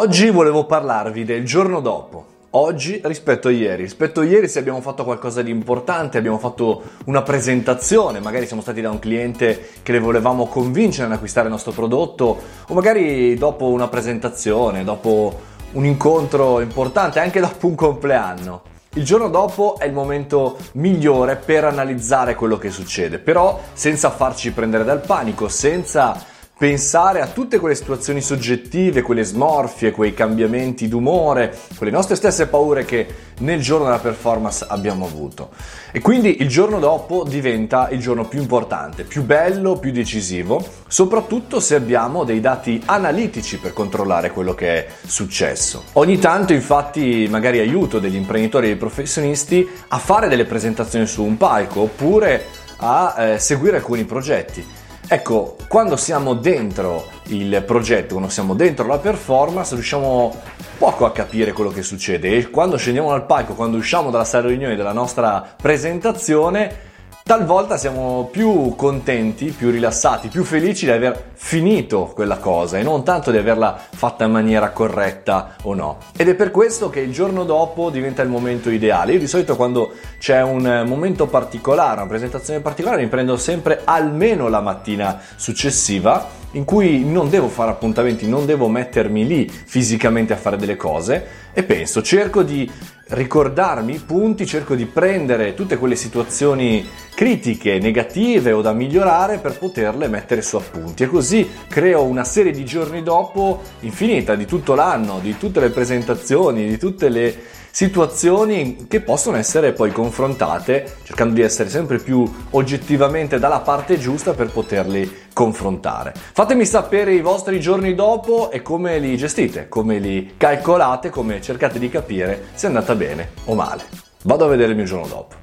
Oggi volevo parlarvi del giorno dopo. Oggi rispetto a ieri, rispetto a ieri se abbiamo fatto qualcosa di importante, abbiamo fatto una presentazione, magari siamo stati da un cliente che le volevamo convincere ad acquistare il nostro prodotto o magari dopo una presentazione, dopo un incontro importante, anche dopo un compleanno. Il giorno dopo è il momento migliore per analizzare quello che succede, però senza farci prendere dal panico, senza pensare a tutte quelle situazioni soggettive, quelle smorfie, quei cambiamenti d'umore, quelle nostre stesse paure che nel giorno della performance abbiamo avuto. E quindi il giorno dopo diventa il giorno più importante, più bello, più decisivo, soprattutto se abbiamo dei dati analitici per controllare quello che è successo. Ogni tanto infatti magari aiuto degli imprenditori e dei professionisti a fare delle presentazioni su un palco oppure a eh, seguire alcuni progetti Ecco, quando siamo dentro il progetto, quando siamo dentro la performance, riusciamo poco a capire quello che succede. E quando scendiamo dal palco, quando usciamo dalla sala riunione della nostra presentazione, talvolta siamo più contenti, più rilassati, più felici di aver finito quella cosa e non tanto di averla fatta in maniera corretta o no. Ed è per questo che il giorno dopo diventa il momento ideale. Io di solito quando c'è un momento particolare, una presentazione particolare, mi prendo sempre almeno la mattina successiva in cui non devo fare appuntamenti, non devo mettermi lì fisicamente a fare delle cose e penso, cerco di ricordarmi i punti, cerco di prendere tutte quelle situazioni critiche, negative o da migliorare per poterle mettere su appunti e così creo una serie di giorni dopo infinita di tutto l'anno, di tutte le presentazioni, di tutte le situazioni che possono essere poi confrontate cercando di essere sempre più oggettivamente dalla parte giusta per poterli confrontare. Fatemi sapere i vostri giorni dopo e come li gestite, come li calcolate, come cercate di capire se è andata bene o male. Vado a vedere il mio giorno dopo.